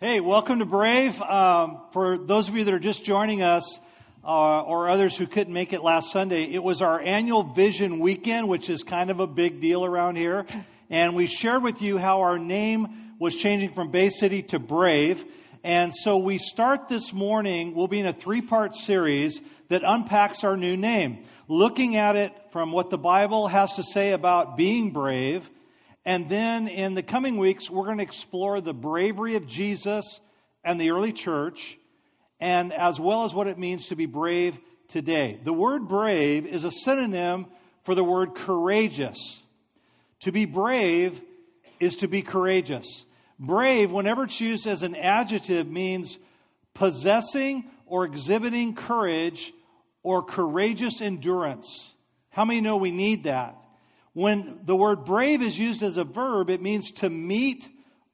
Hey, welcome to Brave. Um, for those of you that are just joining us, uh, or others who couldn't make it last Sunday, it was our annual Vision Weekend, which is kind of a big deal around here. And we shared with you how our name was changing from Bay City to Brave. And so we start this morning, we'll be in a three part series that unpacks our new name, looking at it from what the Bible has to say about being brave and then in the coming weeks, we're going to explore the bravery of Jesus and the early church, and as well as what it means to be brave today. The word brave is a synonym for the word courageous. To be brave is to be courageous. Brave, whenever it's used as an adjective, means possessing or exhibiting courage or courageous endurance. How many know we need that? When the word brave is used as a verb, it means to meet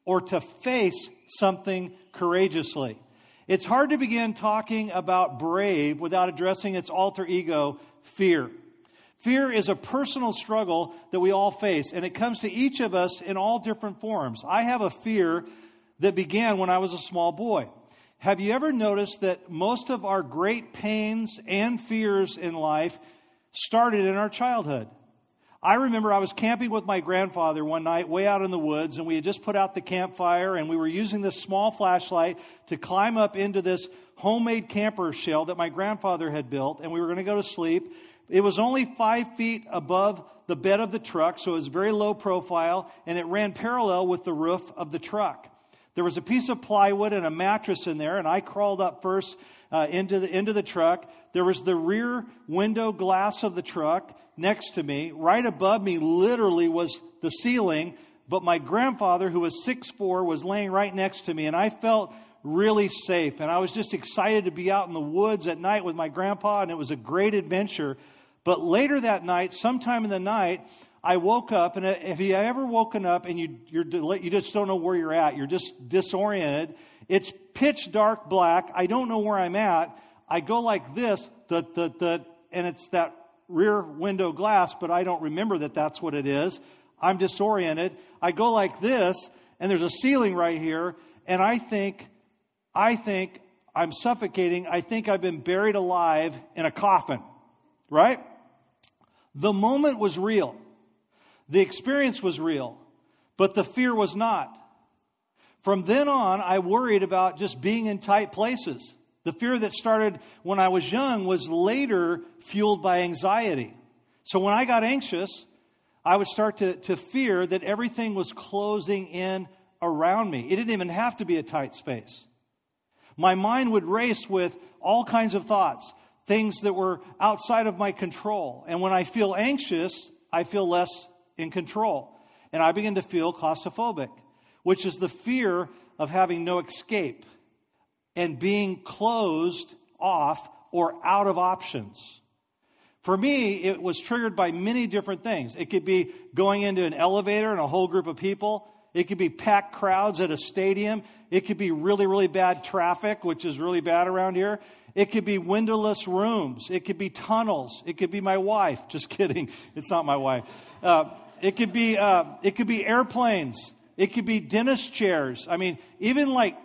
or to face something courageously. It's hard to begin talking about brave without addressing its alter ego, fear. Fear is a personal struggle that we all face, and it comes to each of us in all different forms. I have a fear that began when I was a small boy. Have you ever noticed that most of our great pains and fears in life started in our childhood? I remember I was camping with my grandfather one night way out in the woods, and we had just put out the campfire, and we were using this small flashlight to climb up into this homemade camper shell that my grandfather had built, and we were going to go to sleep. It was only five feet above the bed of the truck, so it was very low profile, and it ran parallel with the roof of the truck. There was a piece of plywood and a mattress in there, and I crawled up first uh, into, the, into the truck. There was the rear window glass of the truck next to me. Right above me, literally, was the ceiling. But my grandfather, who was six four, was laying right next to me, and I felt really safe. And I was just excited to be out in the woods at night with my grandpa, and it was a great adventure. But later that night, sometime in the night, I woke up, and if you ever woken up and you, you're, you just don't know where you're at, you're just disoriented, it's pitch dark black. I don't know where I'm at. I go like this, the, the, the, and it's that rear window glass, but I don't remember that that's what it is. I'm disoriented. I go like this, and there's a ceiling right here, and I think, I think I'm suffocating. I think I've been buried alive in a coffin, right? The moment was real. The experience was real, but the fear was not. From then on, I worried about just being in tight places. The fear that started when I was young was later fueled by anxiety. So when I got anxious, I would start to, to fear that everything was closing in around me. It didn't even have to be a tight space. My mind would race with all kinds of thoughts, things that were outside of my control. And when I feel anxious, I feel less in control. And I begin to feel claustrophobic, which is the fear of having no escape and being closed off or out of options. For me, it was triggered by many different things. It could be going into an elevator and a whole group of people. It could be packed crowds at a stadium. It could be really, really bad traffic, which is really bad around here. It could be windowless rooms. It could be tunnels. It could be my wife. Just kidding. It's not my wife. Uh, it could be uh, it could be airplanes. It could be dentist chairs. I mean, even like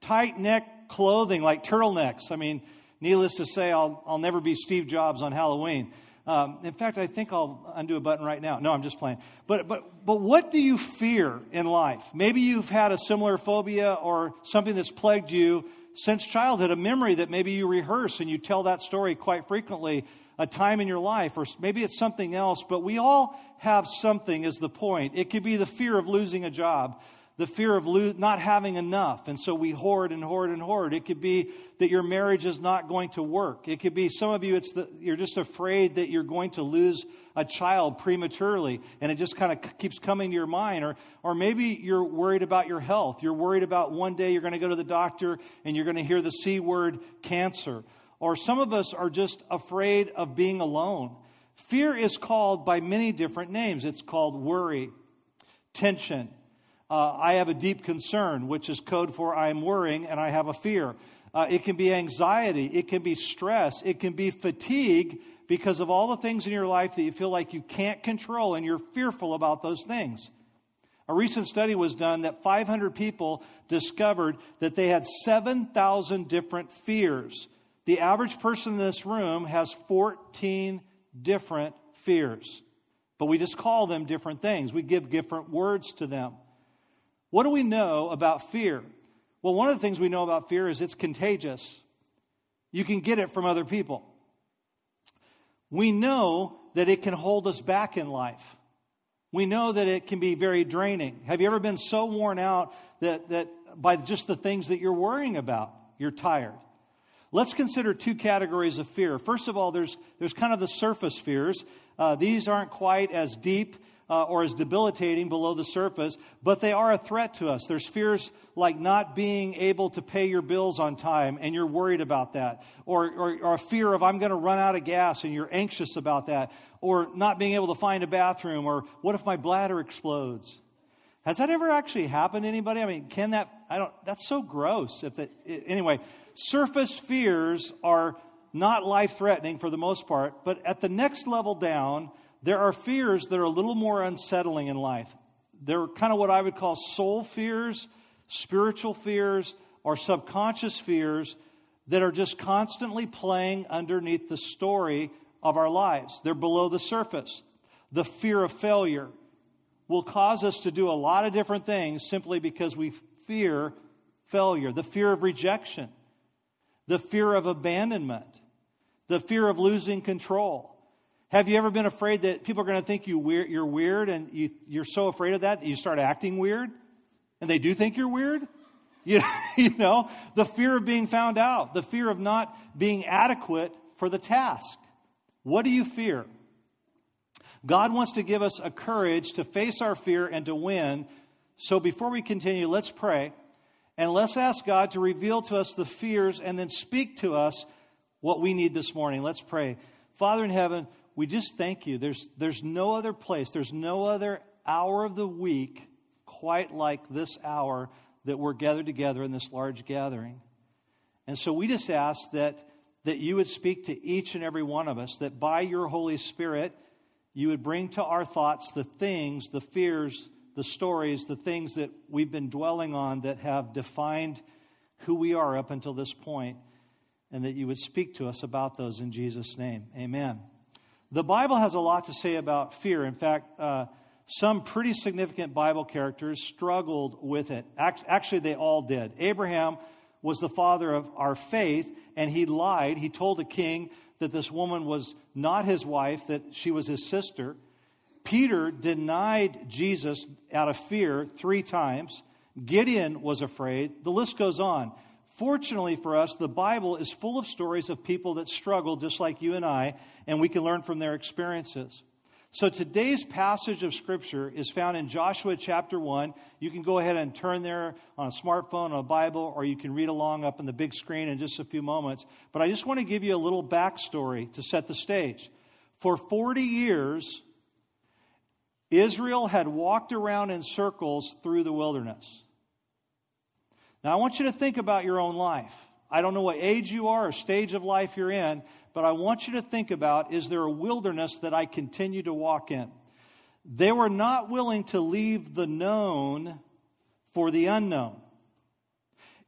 tight neck clothing like turtlenecks. I mean, needless to say, I'll, I'll never be Steve Jobs on Halloween. Um, in fact, I think I'll undo a button right now. No, I'm just playing. But, but, but what do you fear in life? Maybe you've had a similar phobia or something that's plagued you since childhood, a memory that maybe you rehearse and you tell that story quite frequently, a time in your life, or maybe it's something else, but we all have something, is the point. It could be the fear of losing a job the fear of lo- not having enough. And so we hoard and hoard and hoard. It could be that your marriage is not going to work. It could be some of you, it's the, you're just afraid that you're going to lose a child prematurely. And it just kind of keeps coming to your mind. Or, or maybe you're worried about your health. You're worried about one day you're going to go to the doctor and you're going to hear the C word cancer. Or some of us are just afraid of being alone. Fear is called by many different names. It's called worry, tension, uh, I have a deep concern, which is code for I am worrying and I have a fear. Uh, it can be anxiety, it can be stress, it can be fatigue because of all the things in your life that you feel like you can't control and you're fearful about those things. A recent study was done that 500 people discovered that they had 7,000 different fears. The average person in this room has 14 different fears, but we just call them different things. We give different words to them. What do we know about fear? Well, one of the things we know about fear is it's contagious. You can get it from other people. We know that it can hold us back in life we know that it can be very draining. Have you ever been so worn out that, that by just the things that you're worrying about, you're tired? Let's consider two categories of fear. First of all, there's, there's kind of the surface fears. Uh, these aren't quite as deep uh, or as debilitating below the surface, but they are a threat to us. There's fears like not being able to pay your bills on time and you're worried about that, or, or, or a fear of I'm going to run out of gas and you're anxious about that, or not being able to find a bathroom, or what if my bladder explodes? Has that ever actually happened to anybody? I mean, can that? I don't. That's so gross. If it, anyway, surface fears are not life threatening for the most part, but at the next level down, there are fears that are a little more unsettling in life. They're kind of what I would call soul fears, spiritual fears, or subconscious fears that are just constantly playing underneath the story of our lives. They're below the surface. The fear of failure will cause us to do a lot of different things simply because we fear failure. The fear of rejection, the fear of abandonment, the fear of losing control have you ever been afraid that people are going to think you you're weird and you, you're so afraid of that that you start acting weird? And they do think you're weird? You, you know, the fear of being found out, the fear of not being adequate for the task. What do you fear? God wants to give us a courage to face our fear and to win. So before we continue, let's pray and let's ask God to reveal to us the fears and then speak to us what we need this morning. Let's pray. Father in heaven, we just thank you. There's, there's no other place, there's no other hour of the week quite like this hour that we're gathered together in this large gathering. And so we just ask that, that you would speak to each and every one of us, that by your Holy Spirit, you would bring to our thoughts the things, the fears, the stories, the things that we've been dwelling on that have defined who we are up until this point, and that you would speak to us about those in Jesus' name. Amen. The Bible has a lot to say about fear. In fact, uh, some pretty significant Bible characters struggled with it. Actually, they all did. Abraham was the father of our faith, and he lied. He told a king that this woman was not his wife, that she was his sister. Peter denied Jesus out of fear three times. Gideon was afraid. The list goes on. Fortunately for us, the Bible is full of stories of people that struggle just like you and I, and we can learn from their experiences. So today's passage of Scripture is found in Joshua chapter 1. You can go ahead and turn there on a smartphone, on a Bible, or you can read along up on the big screen in just a few moments. But I just want to give you a little backstory to set the stage. For 40 years, Israel had walked around in circles through the wilderness. Now, I want you to think about your own life. I don't know what age you are or stage of life you're in, but I want you to think about is there a wilderness that I continue to walk in? They were not willing to leave the known for the unknown,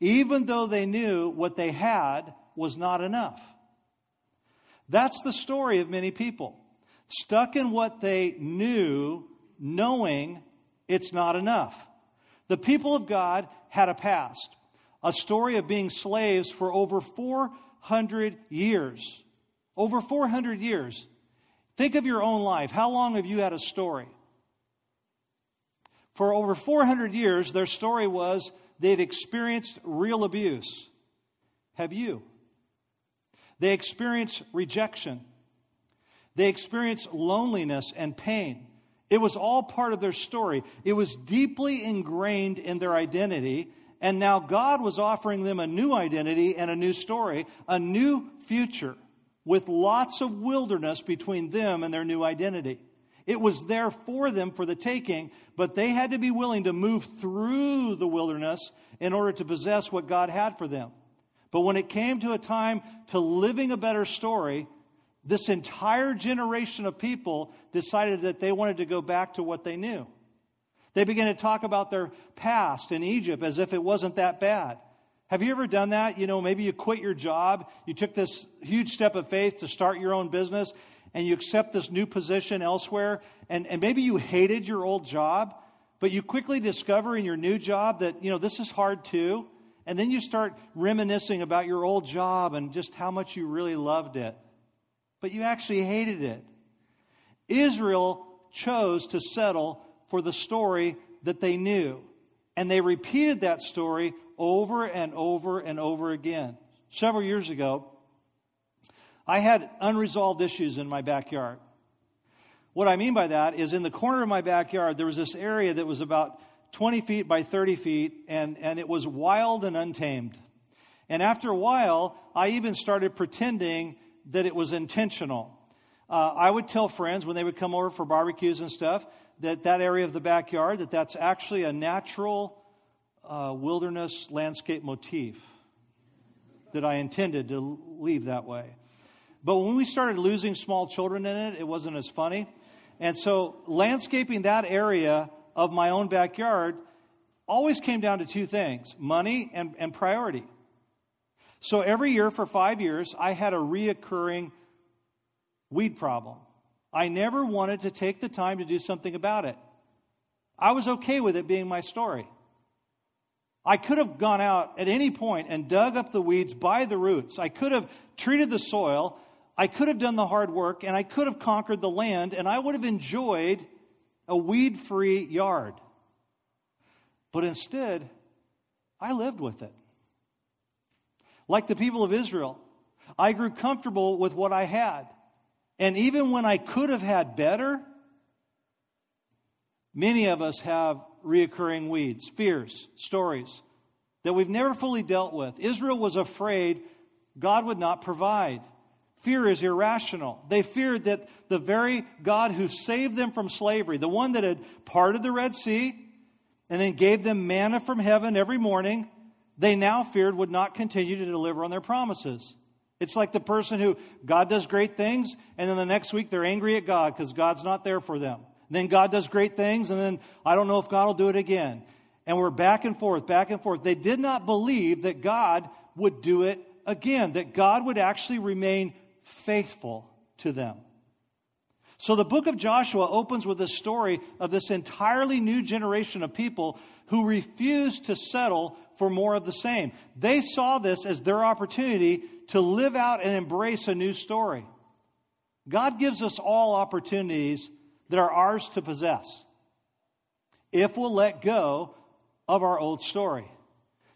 even though they knew what they had was not enough. That's the story of many people. Stuck in what they knew, knowing it's not enough. The people of God had a past, a story of being slaves for over 400 years. Over 400 years. Think of your own life. How long have you had a story? For over 400 years, their story was they'd experienced real abuse. Have you? They experienced rejection. They experienced loneliness and pain. It was all part of their story. It was deeply ingrained in their identity. And now God was offering them a new identity and a new story, a new future with lots of wilderness between them and their new identity. It was there for them for the taking, but they had to be willing to move through the wilderness in order to possess what God had for them. But when it came to a time to living a better story, this entire generation of people decided that they wanted to go back to what they knew. They began to talk about their past in Egypt as if it wasn't that bad. Have you ever done that? You know, maybe you quit your job, you took this huge step of faith to start your own business, and you accept this new position elsewhere, and, and maybe you hated your old job, but you quickly discover in your new job that, you know, this is hard too. And then you start reminiscing about your old job and just how much you really loved it. But you actually hated it. Israel chose to settle for the story that they knew. And they repeated that story over and over and over again. Several years ago, I had unresolved issues in my backyard. What I mean by that is in the corner of my backyard, there was this area that was about 20 feet by 30 feet, and, and it was wild and untamed. And after a while, I even started pretending that it was intentional. Uh, I would tell friends when they would come over for barbecues and stuff that that area of the backyard, that that's actually a natural uh, wilderness landscape motif that I intended to leave that way. But when we started losing small children in it, it wasn't as funny. And so, landscaping that area of my own backyard always came down to two things money and, and priority. So, every year for five years, I had a reoccurring weed problem. I never wanted to take the time to do something about it. I was okay with it being my story. I could have gone out at any point and dug up the weeds by the roots. I could have treated the soil. I could have done the hard work and I could have conquered the land and I would have enjoyed a weed free yard. But instead, I lived with it. Like the people of Israel, I grew comfortable with what I had. And even when I could have had better, many of us have reoccurring weeds, fears, stories that we've never fully dealt with. Israel was afraid God would not provide. Fear is irrational. They feared that the very God who saved them from slavery, the one that had parted the Red Sea and then gave them manna from heaven every morning, they now feared would not continue to deliver on their promises. It's like the person who God does great things, and then the next week they're angry at God because God's not there for them. Then God does great things, and then I don't know if God will do it again. And we're back and forth, back and forth. They did not believe that God would do it again, that God would actually remain faithful to them. So the book of Joshua opens with a story of this entirely new generation of people who refused to settle for more of the same. They saw this as their opportunity to live out and embrace a new story. God gives us all opportunities that are ours to possess if we'll let go of our old story.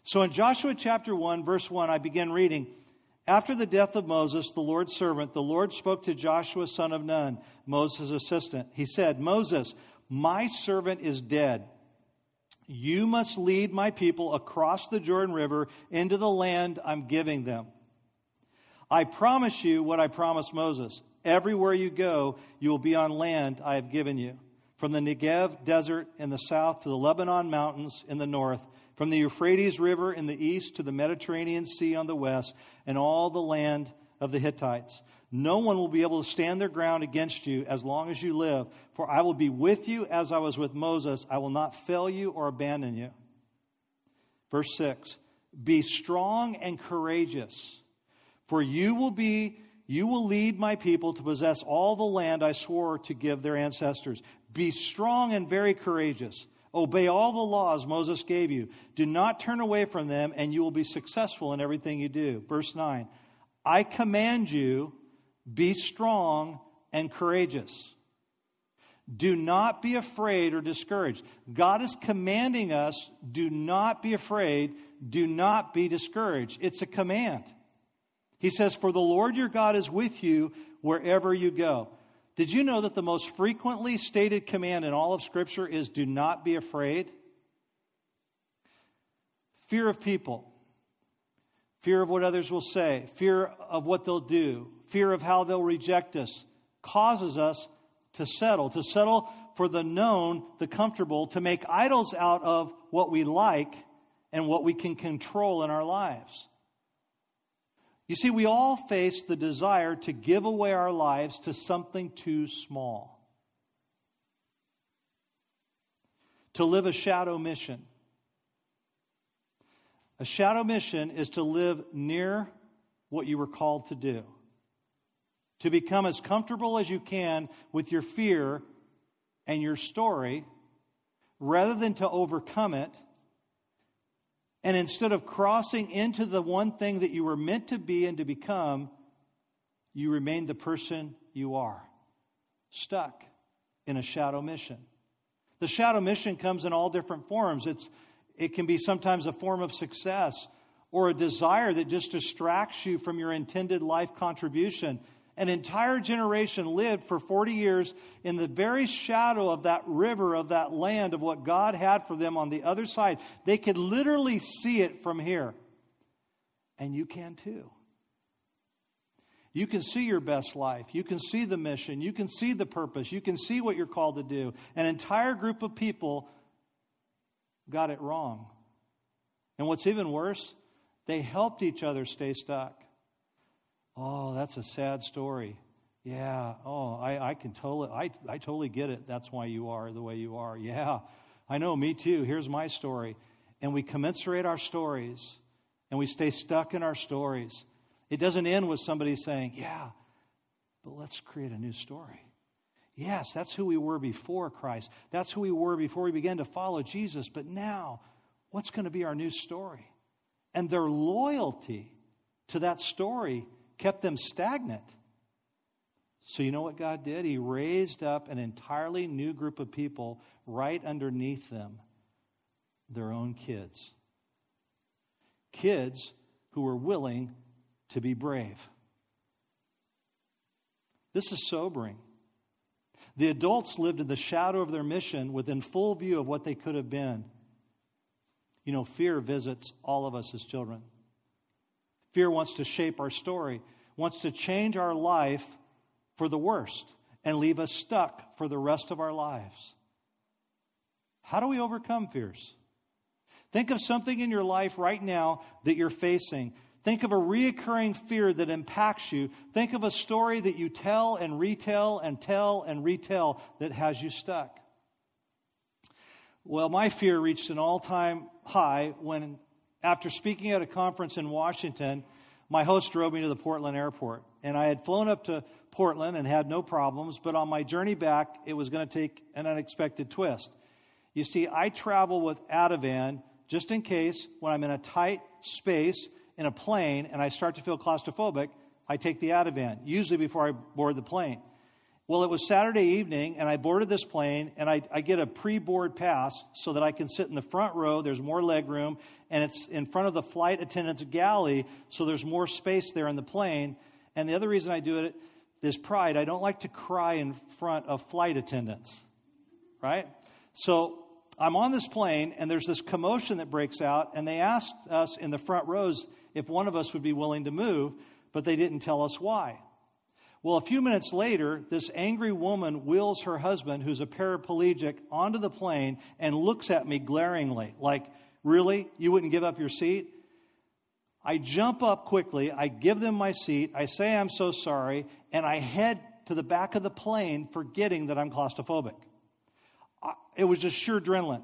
So in Joshua chapter 1, verse 1, I begin reading. After the death of Moses, the Lord's servant, the Lord spoke to Joshua, son of Nun, Moses' assistant. He said, Moses, my servant is dead. You must lead my people across the Jordan River into the land I'm giving them. I promise you what I promised Moses. Everywhere you go, you will be on land I have given you. From the Negev desert in the south to the Lebanon mountains in the north, from the Euphrates River in the east to the Mediterranean Sea on the west, and all the land of the Hittites. No one will be able to stand their ground against you as long as you live, for I will be with you as I was with Moses. I will not fail you or abandon you. Verse 6 Be strong and courageous, for you will be. You will lead my people to possess all the land I swore to give their ancestors. Be strong and very courageous. Obey all the laws Moses gave you. Do not turn away from them, and you will be successful in everything you do. Verse 9 I command you, be strong and courageous. Do not be afraid or discouraged. God is commanding us do not be afraid, do not be discouraged. It's a command. He says, For the Lord your God is with you wherever you go. Did you know that the most frequently stated command in all of Scripture is do not be afraid? Fear of people, fear of what others will say, fear of what they'll do, fear of how they'll reject us causes us to settle, to settle for the known, the comfortable, to make idols out of what we like and what we can control in our lives. You see, we all face the desire to give away our lives to something too small. To live a shadow mission. A shadow mission is to live near what you were called to do, to become as comfortable as you can with your fear and your story rather than to overcome it. And instead of crossing into the one thing that you were meant to be and to become, you remain the person you are, stuck in a shadow mission. The shadow mission comes in all different forms. It's, it can be sometimes a form of success or a desire that just distracts you from your intended life contribution. An entire generation lived for 40 years in the very shadow of that river, of that land, of what God had for them on the other side. They could literally see it from here. And you can too. You can see your best life. You can see the mission. You can see the purpose. You can see what you're called to do. An entire group of people got it wrong. And what's even worse, they helped each other stay stuck. Oh, that's a sad story. Yeah. Oh, I, I can totally, I, I totally get it. That's why you are the way you are. Yeah. I know, me too. Here's my story. And we commensurate our stories and we stay stuck in our stories. It doesn't end with somebody saying, Yeah, but let's create a new story. Yes, that's who we were before Christ. That's who we were before we began to follow Jesus. But now, what's going to be our new story? And their loyalty to that story kept them stagnant. So, you know what God did? He raised up an entirely new group of people right underneath them their own kids. Kids who were willing to be brave. This is sobering. The adults lived in the shadow of their mission within full view of what they could have been. You know, fear visits all of us as children. Fear wants to shape our story, wants to change our life for the worst and leave us stuck for the rest of our lives. How do we overcome fears? Think of something in your life right now that you're facing Think of a reoccurring fear that impacts you. Think of a story that you tell and retell and tell and retell that has you stuck. Well, my fear reached an all time high when, after speaking at a conference in Washington, my host drove me to the Portland airport. And I had flown up to Portland and had no problems, but on my journey back, it was going to take an unexpected twist. You see, I travel with Ativan just in case when I'm in a tight space in a plane and I start to feel claustrophobic, I take the Ativan, usually before I board the plane. Well, it was Saturday evening, and I boarded this plane, and I, I get a pre board pass so that I can sit in the front row. There's more leg room, and it's in front of the flight attendant's galley, so there's more space there in the plane. And the other reason I do it is pride. I don't like to cry in front of flight attendants, right? So I'm on this plane, and there's this commotion that breaks out, and they asked us in the front rows if one of us would be willing to move, but they didn't tell us why. Well, a few minutes later, this angry woman wheels her husband, who's a paraplegic, onto the plane and looks at me glaringly, like, Really? You wouldn't give up your seat? I jump up quickly, I give them my seat, I say I'm so sorry, and I head to the back of the plane, forgetting that I'm claustrophobic. It was just sheer adrenaline.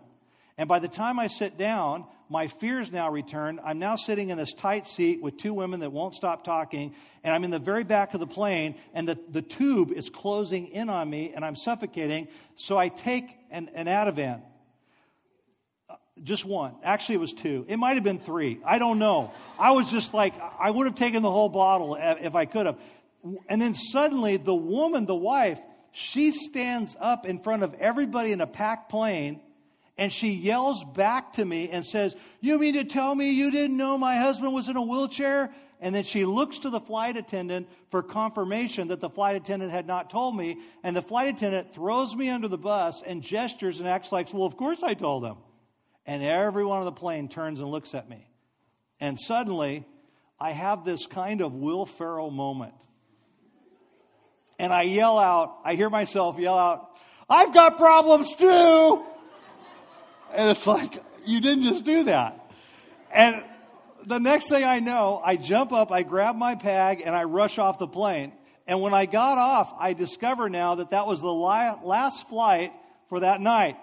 And by the time I sit down, my fears now returned. I'm now sitting in this tight seat with two women that won't stop talking, and I'm in the very back of the plane, and the, the tube is closing in on me, and I'm suffocating. So I take an, an Ativan. Just one. Actually, it was two. It might have been three. I don't know. I was just like, I would have taken the whole bottle if I could have. And then suddenly, the woman, the wife, she stands up in front of everybody in a packed plane and she yells back to me and says, You mean to tell me you didn't know my husband was in a wheelchair? And then she looks to the flight attendant for confirmation that the flight attendant had not told me. And the flight attendant throws me under the bus and gestures and acts like, Well, of course I told him. And everyone on the plane turns and looks at me. And suddenly, I have this kind of Will Ferrell moment. And I yell out, I hear myself yell out, I've got problems too. And it's like, you didn't just do that. And the next thing I know, I jump up, I grab my bag, and I rush off the plane. And when I got off, I discover now that that was the last flight for that night.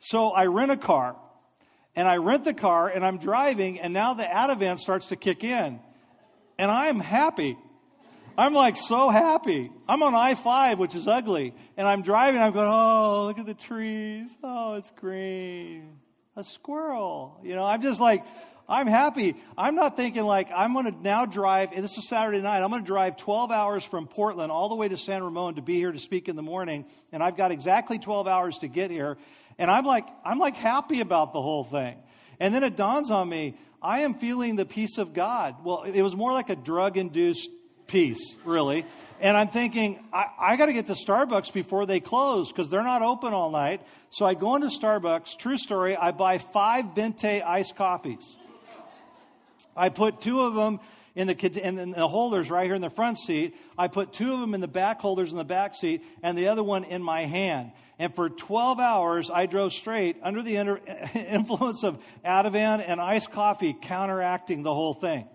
So I rent a car. And I rent the car and I'm driving, and now the Ativan starts to kick in. And I'm happy. I'm like so happy. I'm on I 5, which is ugly. And I'm driving, I'm going, oh, look at the trees. Oh, it's green. A squirrel. You know, I'm just like, I'm happy. I'm not thinking like I'm going to now drive, and this is Saturday night, I'm going to drive 12 hours from Portland all the way to San Ramon to be here to speak in the morning, and I've got exactly 12 hours to get here. And I'm like, I'm like happy about the whole thing. And then it dawns on me, I am feeling the peace of God. Well, it was more like a drug induced peace, really. And I'm thinking, I, I got to get to Starbucks before they close because they're not open all night. So I go into Starbucks, true story, I buy five Venti iced coffees. I put two of them in the, in the holders right here in the front seat. I put two of them in the back holders in the back seat and the other one in my hand. And for 12 hours, I drove straight under the influence of Ativan and iced coffee, counteracting the whole thing.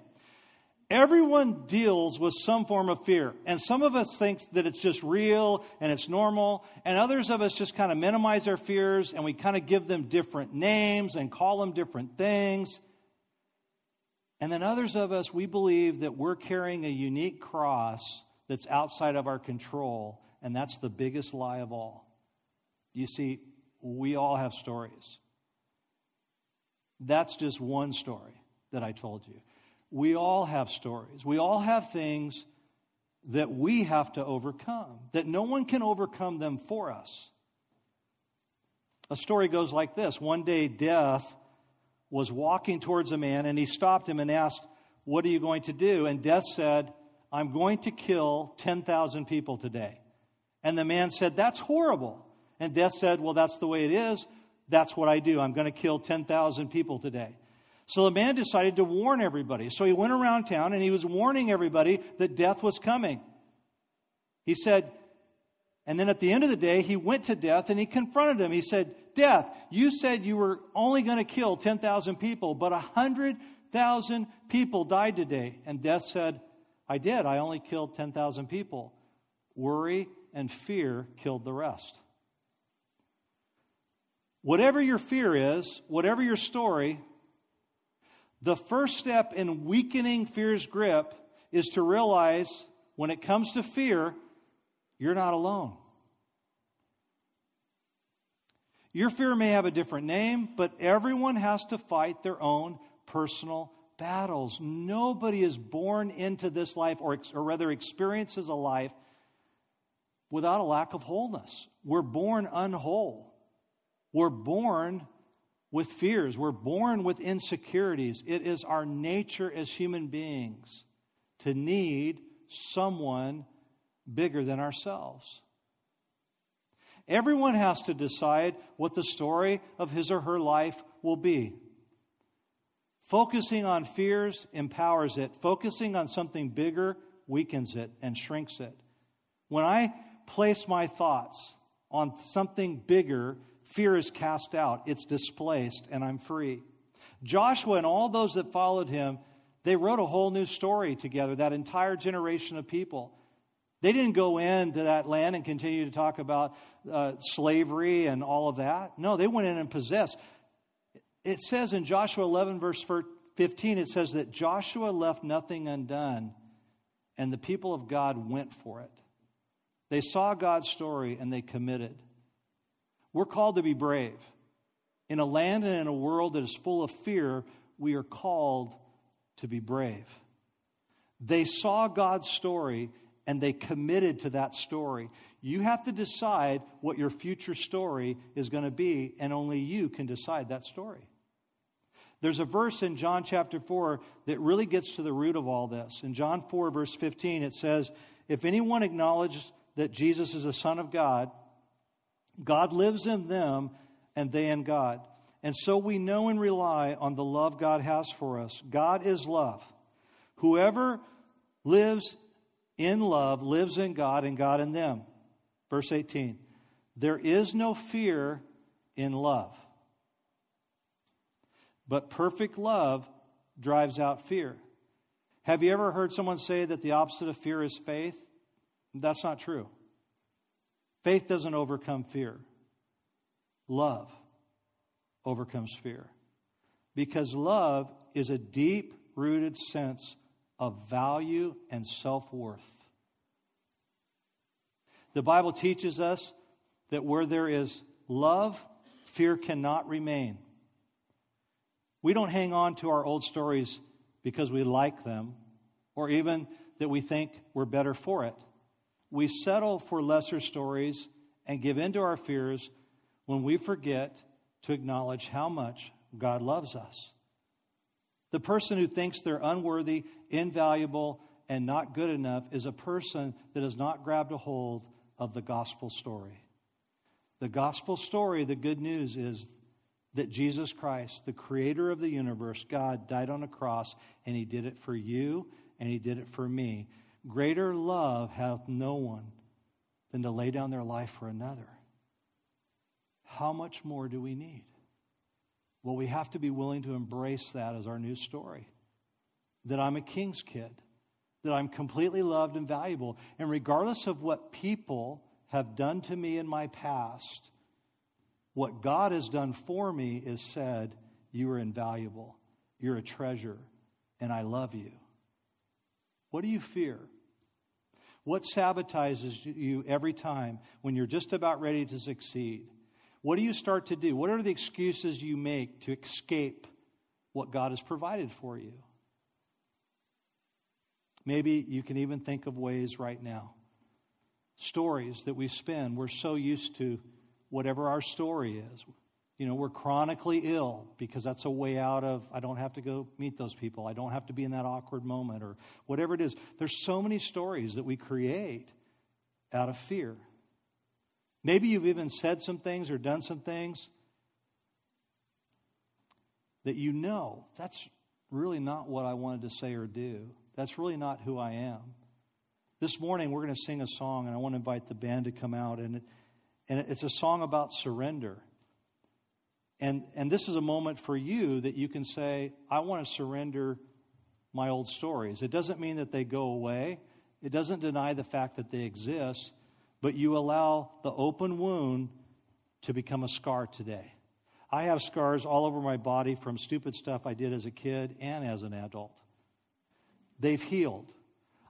Everyone deals with some form of fear. And some of us think that it's just real and it's normal. And others of us just kind of minimize our fears and we kind of give them different names and call them different things. And then others of us, we believe that we're carrying a unique cross that's outside of our control. And that's the biggest lie of all. You see, we all have stories. That's just one story that I told you. We all have stories. We all have things that we have to overcome, that no one can overcome them for us. A story goes like this One day, death was walking towards a man and he stopped him and asked, What are you going to do? And death said, I'm going to kill 10,000 people today. And the man said, That's horrible. And death said, Well, that's the way it is. That's what I do. I'm going to kill 10,000 people today. So the man decided to warn everybody. So he went around town and he was warning everybody that death was coming. He said, and then at the end of the day, he went to death and he confronted him. He said, Death, you said you were only going to kill 10,000 people, but 100,000 people died today. And death said, I did. I only killed 10,000 people. Worry and fear killed the rest. Whatever your fear is, whatever your story, the first step in weakening fear's grip is to realize when it comes to fear, you're not alone. Your fear may have a different name, but everyone has to fight their own personal battles. Nobody is born into this life, or, or rather experiences a life, without a lack of wholeness. We're born unwhole. We're born with fears. We're born with insecurities. It is our nature as human beings to need someone bigger than ourselves. Everyone has to decide what the story of his or her life will be. Focusing on fears empowers it, focusing on something bigger weakens it and shrinks it. When I place my thoughts on something bigger, fear is cast out, it's displaced, and I'm free. Joshua and all those that followed him, they wrote a whole new story together, that entire generation of people. They didn't go into that land and continue to talk about uh, slavery and all of that. No, they went in and possessed. It says in Joshua 11, verse 15, it says that Joshua left nothing undone, and the people of God went for it. They saw God's story and they committed. We're called to be brave. In a land and in a world that is full of fear, we are called to be brave. They saw God's story and they committed to that story. You have to decide what your future story is going to be, and only you can decide that story. There's a verse in John chapter 4 that really gets to the root of all this. In John 4, verse 15, it says, If anyone acknowledges that Jesus is the Son of God, God lives in them and they in God. And so we know and rely on the love God has for us. God is love. Whoever lives in love lives in God and God in them. Verse 18 There is no fear in love, but perfect love drives out fear. Have you ever heard someone say that the opposite of fear is faith? That's not true. Faith doesn't overcome fear. Love overcomes fear. Because love is a deep rooted sense of value and self worth. The Bible teaches us that where there is love, fear cannot remain. We don't hang on to our old stories because we like them or even that we think we're better for it. We settle for lesser stories and give in to our fears when we forget to acknowledge how much God loves us. The person who thinks they're unworthy, invaluable, and not good enough is a person that has not grabbed a hold of the gospel story. The gospel story, the good news is that Jesus Christ, the creator of the universe, God, died on a cross, and he did it for you, and he did it for me. Greater love hath no one than to lay down their life for another. How much more do we need? Well, we have to be willing to embrace that as our new story. That I'm a king's kid, that I'm completely loved and valuable. And regardless of what people have done to me in my past, what God has done for me is said, You are invaluable, you're a treasure, and I love you. What do you fear? What sabotages you every time when you're just about ready to succeed? What do you start to do? What are the excuses you make to escape what God has provided for you? Maybe you can even think of ways right now. Stories that we spend, we're so used to whatever our story is. You know, we're chronically ill because that's a way out of, I don't have to go meet those people. I don't have to be in that awkward moment or whatever it is. There's so many stories that we create out of fear. Maybe you've even said some things or done some things that you know that's really not what I wanted to say or do. That's really not who I am. This morning, we're going to sing a song, and I want to invite the band to come out. And, and it's a song about surrender. And, and this is a moment for you that you can say, I want to surrender my old stories. It doesn't mean that they go away, it doesn't deny the fact that they exist but you allow the open wound to become a scar today. I have scars all over my body from stupid stuff I did as a kid and as an adult. They've healed.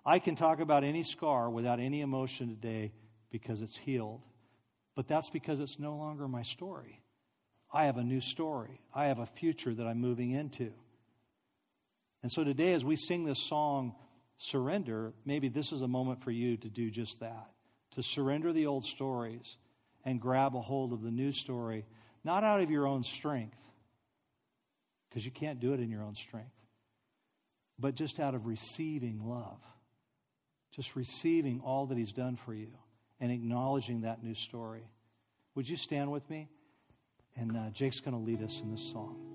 I can talk about any scar without any emotion today because it's healed. But that's because it's no longer my story. I have a new story. I have a future that I'm moving into. And so today, as we sing this song, Surrender, maybe this is a moment for you to do just that to surrender the old stories and grab a hold of the new story, not out of your own strength, because you can't do it in your own strength, but just out of receiving love. Just receiving all that He's done for you and acknowledging that new story. Would you stand with me? And uh, Jake's going to lead us in this song.